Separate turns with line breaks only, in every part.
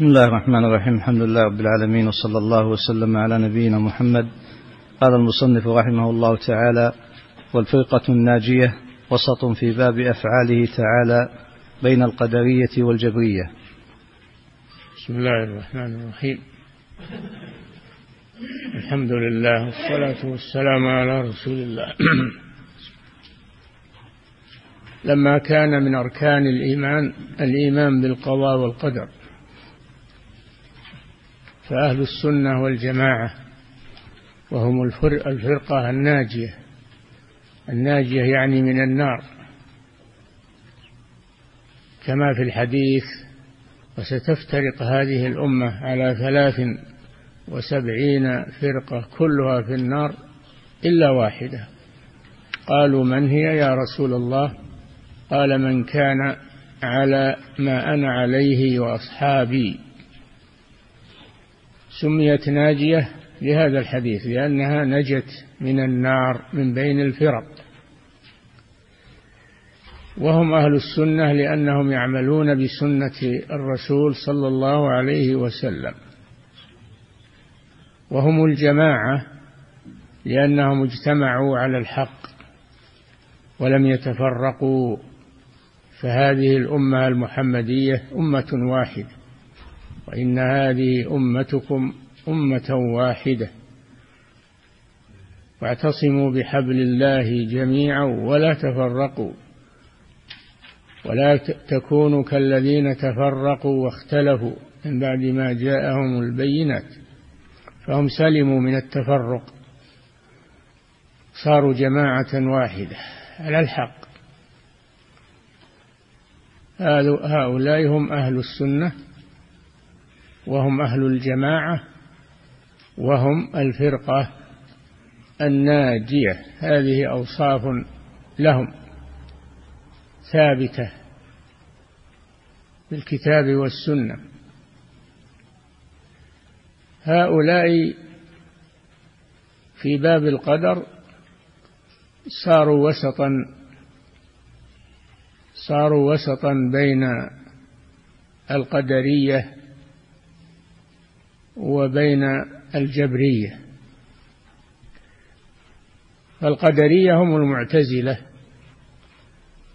بسم الله الرحمن الرحيم الحمد لله رب العالمين وصلى الله وسلم على نبينا محمد قال المصنف رحمه الله تعالى والفرقة الناجية وسط في باب أفعاله تعالى بين القدرية والجبرية
بسم الله الرحمن الرحيم الحمد لله والصلاة والسلام على رسول الله لما كان من أركان الإيمان الإيمان بالقضاء والقدر فأهل السنة والجماعة وهم الفرقة الناجية الناجية يعني من النار كما في الحديث وستفترق هذه الأمة على ثلاث وسبعين فرقة كلها في النار إلا واحدة قالوا من هي يا رسول الله قال من كان على ما أنا عليه وأصحابي سميت ناجية لهذا الحديث لأنها نجت من النار من بين الفرق وهم أهل السنة لأنهم يعملون بسنة الرسول صلى الله عليه وسلم وهم الجماعة لأنهم اجتمعوا على الحق ولم يتفرقوا فهذه الأمة المحمدية أمة واحدة وإن هذه أمتكم أمة واحدة واعتصموا بحبل الله جميعا ولا تفرقوا ولا تكونوا كالذين تفرقوا واختلفوا من بعد ما جاءهم البينات فهم سلموا من التفرق صاروا جماعة واحدة على الحق هؤلاء هم أهل السنة وهم أهل الجماعة وهم الفرقة الناجية هذه أوصاف لهم ثابتة في الكتاب والسنة هؤلاء في باب القدر صاروا وسطا صاروا وسطا بين القدريه وبين الجبريه فالقدريه هم المعتزله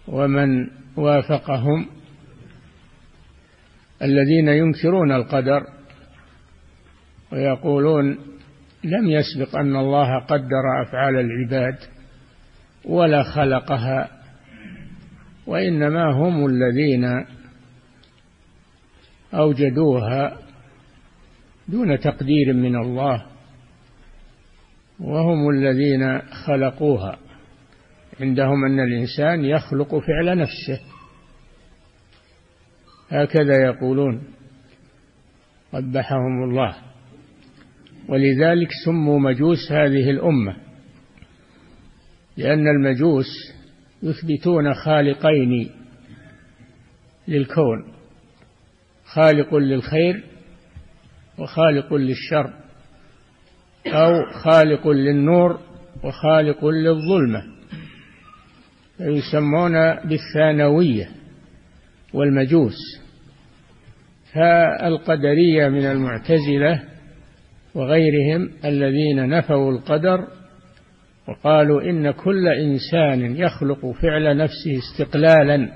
ومن وافقهم الذين ينكرون القدر ويقولون لم يسبق ان الله قدر افعال العباد ولا خلقها وانما هم الذين اوجدوها دون تقدير من الله وهم الذين خلقوها عندهم ان الانسان يخلق فعل نفسه هكذا يقولون قبحهم الله ولذلك سموا مجوس هذه الامه لان المجوس يثبتون خالقين للكون خالق للخير وخالق للشر أو خالق للنور وخالق للظلمة يسمون بالثانوية والمجوس فالقدرية من المعتزلة وغيرهم الذين نفوا القدر وقالوا إن كل إنسان يخلق فعل نفسه استقلالا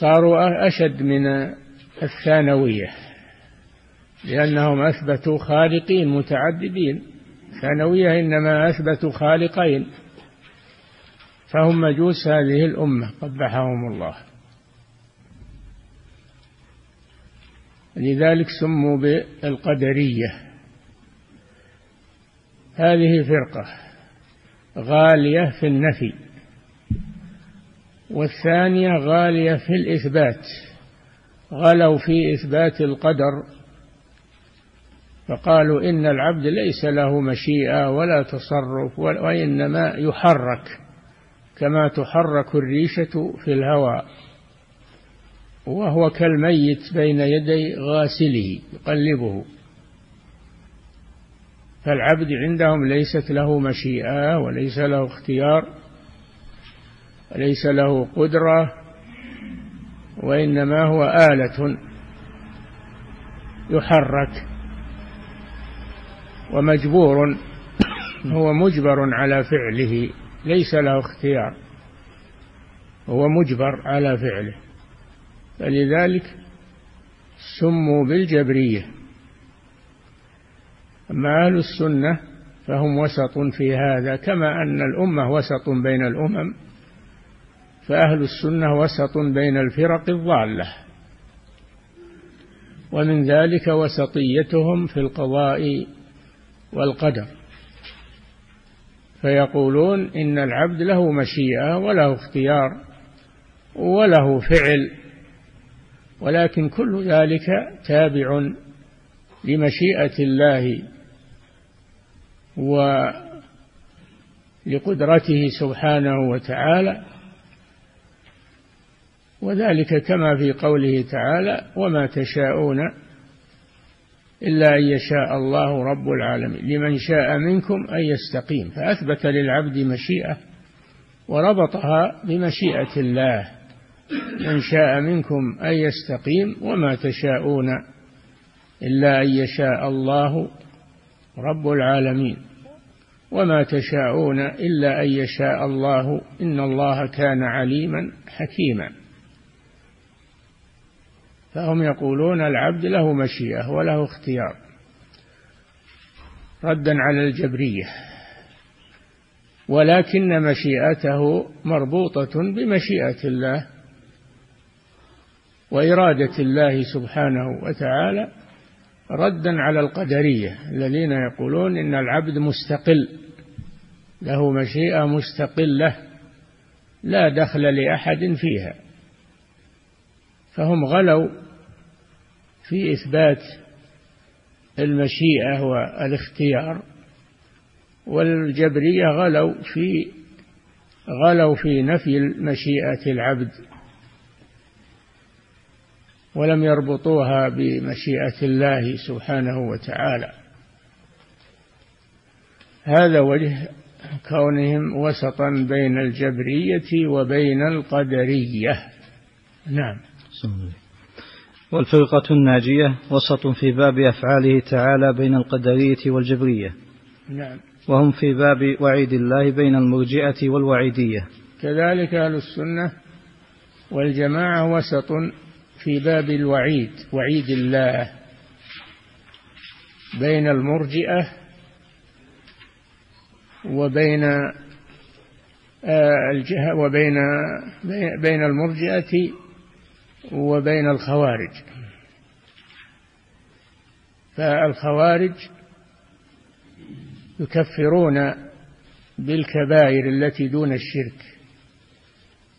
صاروا أشد من الثانوية لأنهم أثبتوا خالقين متعددين ثانوية إنما أثبتوا خالقين فهم مجوس هذه الأمة قبحهم الله لذلك سموا بالقدرية هذه فرقة غالية في النفي والثانية غالية في الإثبات غلوا في إثبات القدر فقالوا إن العبد ليس له مشيئة ولا تصرف وإنما يحرك كما تحرك الريشة في الهواء وهو كالميت بين يدي غاسله يقلبه فالعبد عندهم ليست له مشيئة وليس له اختيار وليس له قدرة وإنما هو آلة يحرك ومجبور هو مجبر على فعله ليس له اختيار هو مجبر على فعله فلذلك سموا بالجبريه اما اهل السنه فهم وسط في هذا كما ان الامه وسط بين الامم فأهل السنة وسط بين الفرق الضالة ومن ذلك وسطيتهم في القضاء والقدر فيقولون إن العبد له مشيئة وله اختيار وله فعل ولكن كل ذلك تابع لمشيئة الله ولقدرته سبحانه وتعالى وذلك كما في قوله تعالى وما تشاءون إلا أن يشاء الله رب العالمين لمن شاء منكم أن يستقيم فأثبت للعبد مشيئة وربطها بمشيئة الله من شاء منكم أن يستقيم وما تشاءون إلا أن يشاء الله رب العالمين وما تشاءون إلا أن يشاء الله إن الله كان عليما حكيما فهم يقولون العبد له مشيئة وله اختيار ردا على الجبرية ولكن مشيئته مربوطة بمشيئة الله وإرادة الله سبحانه وتعالى ردا على القدرية الذين يقولون إن العبد مستقل له مشيئة مستقلة لا دخل لأحد فيها فهم غلوا في إثبات المشيئة والاختيار والجبرية غلوا في غلوا في نفي مشيئة العبد ولم يربطوها بمشيئة الله سبحانه وتعالى هذا وجه كونهم وسطا بين الجبرية وبين القدرية نعم
والفرقة الناجية وسط في باب أفعاله تعالى بين القدرية والجبرية
نعم
وهم في باب وعيد الله بين المرجئة والوعيدية
كذلك أهل السنة والجماعة وسط في باب الوعيد وعيد الله بين المرجئة وبين آه، الجهة وبين بين المرجئة وبين الخوارج فالخوارج يكفرون بالكبائر التي دون الشرك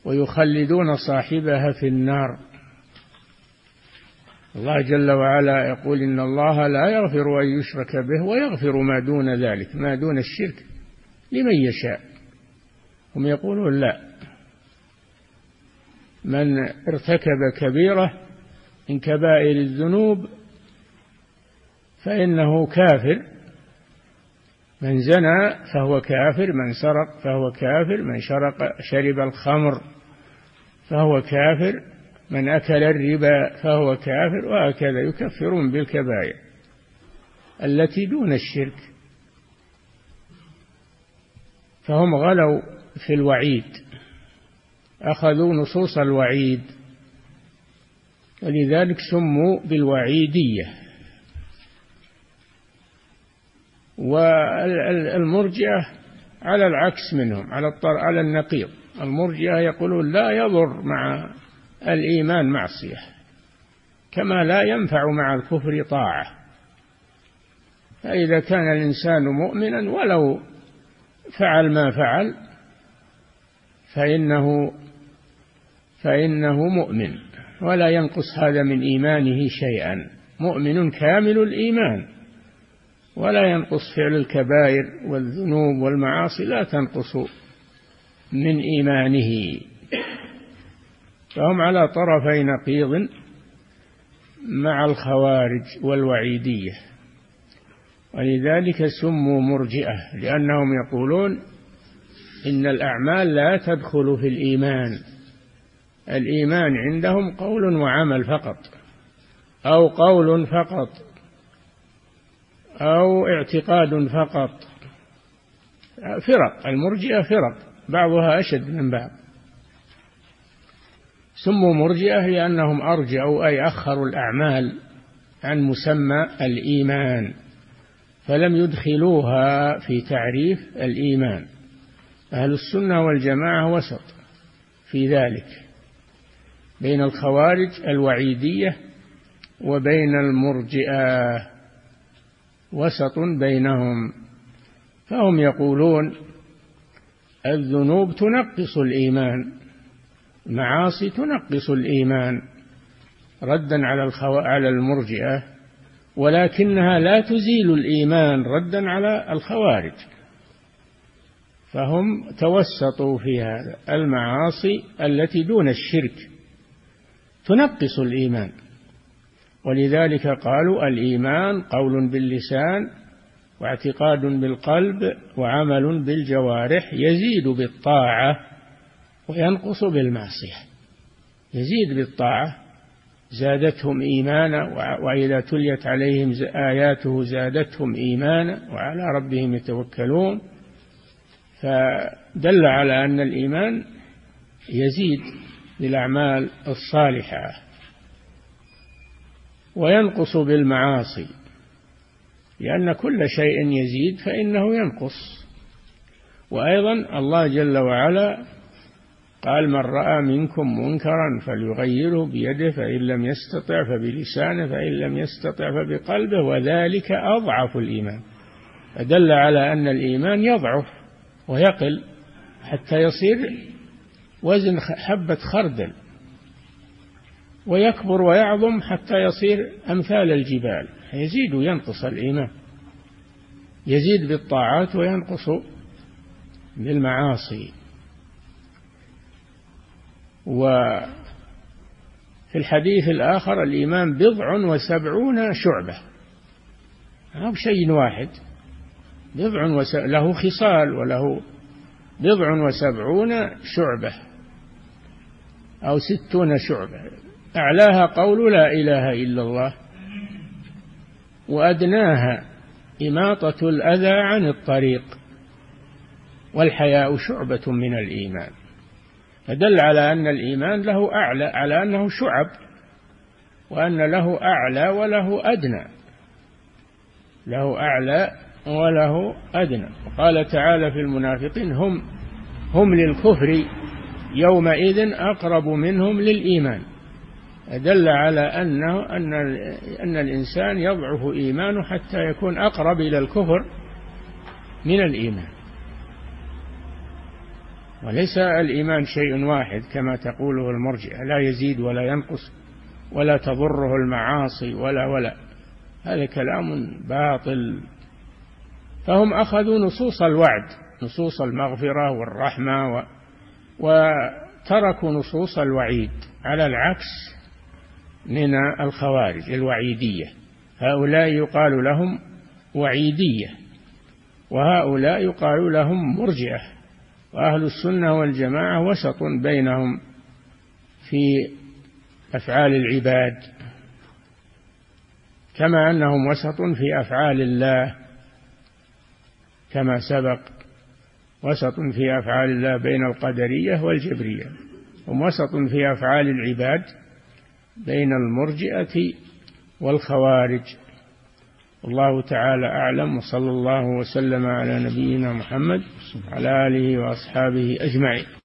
ويخلدون صاحبها في النار الله جل وعلا يقول ان الله لا يغفر ان يشرك به ويغفر ما دون ذلك ما دون الشرك لمن يشاء هم يقولون لا من ارتكب كبيرة من كبائر الذنوب فإنه كافر من زنى فهو كافر من سرق فهو كافر من شرق شرب الخمر فهو كافر من أكل الربا فهو كافر وهكذا يكفرون بالكبائر التي دون الشرك فهم غلوا في الوعيد أخذوا نصوص الوعيد ولذلك سموا بالوعيدية والمرجئة على العكس منهم على على النقيض المرجئة يقولون لا يضر مع الإيمان معصية كما لا ينفع مع الكفر طاعة فإذا كان الإنسان مؤمنا ولو فعل ما فعل فإنه فإنه مؤمن ولا ينقص هذا من إيمانه شيئا مؤمن كامل الإيمان ولا ينقص فعل الكبائر والذنوب والمعاصي لا تنقص من إيمانه فهم على طرفي نقيض مع الخوارج والوعيدية ولذلك سموا مرجئة لأنهم يقولون إن الأعمال لا تدخل في الإيمان الإيمان عندهم قول وعمل فقط أو قول فقط أو اعتقاد فقط فرق المرجئة فرق بعضها أشد من بعض سموا مرجئة لأنهم أرجعوا أي أخروا الأعمال عن مسمى الإيمان فلم يدخلوها في تعريف الإيمان أهل السنة والجماعة وسط في ذلك بين الخوارج الوعيدية وبين المرجئة وسط بينهم فهم يقولون الذنوب تنقص الإيمان معاصي تنقص الإيمان ردا على الخو... على المرجئة ولكنها لا تزيل الإيمان ردا على الخوارج فهم توسطوا في هذا المعاصي التي دون الشرك تنقص الإيمان ولذلك قالوا الإيمان قول باللسان واعتقاد بالقلب وعمل بالجوارح يزيد بالطاعة وينقص بالمعصية يزيد بالطاعة زادتهم إيمانا وإذا تليت عليهم آياته زادتهم إيمانا وعلى ربهم يتوكلون فدل على أن الإيمان يزيد بالأعمال الصالحة وينقص بالمعاصي لأن كل شيء يزيد فإنه ينقص وأيضا الله جل وعلا قال من رأى منكم منكرا فليغيره بيده فإن لم يستطع فبلسانه فإن لم يستطع فبقلبه وذلك أضعف الإيمان فدل على أن الإيمان يضعف ويقل حتى يصير وزن حبة خردل ويكبر ويعظم حتى يصير أمثال الجبال يزيد وينقص الإيمان يزيد بالطاعات وينقص بالمعاصي وفي الحديث الآخر الإيمان بضع وسبعون شعبة أو شيء واحد بضع وس... له خصال وله بضع وسبعون شعبة أو ستون شعبة أعلاها قول لا إله إلا الله وأدناها إماطة الأذى عن الطريق والحياء شعبة من الإيمان فدل على أن الإيمان له أعلى على أنه شعب وأن له أعلى وله أدنى له أعلى وله أدنى وقال تعالى في المنافقين هم هم للكفر يومئذ أقرب منهم للإيمان دل على أنه أن أن الإنسان يضعف إيمانه حتى يكون أقرب إلى الكفر من الإيمان وليس الإيمان شيء واحد كما تقوله المرجئة لا يزيد ولا ينقص ولا تضره المعاصي ولا ولا هذا كلام باطل فهم أخذوا نصوص الوعد نصوص المغفرة والرحمة وتركوا نصوص الوعيد على العكس من الخوارج الوعيدية هؤلاء يقال لهم وعيدية وهؤلاء يقال لهم مرجئة وأهل السنة والجماعة وسط بينهم في أفعال العباد كما أنهم وسط في أفعال الله كما سبق وسط في أفعال الله بين القدرية والجبرية وسط في أفعال العباد بين المرجئة والخوارج والله تعالى أعلم وصلى الله وسلم على نبينا محمد وعلى آله وأصحابه أجمعين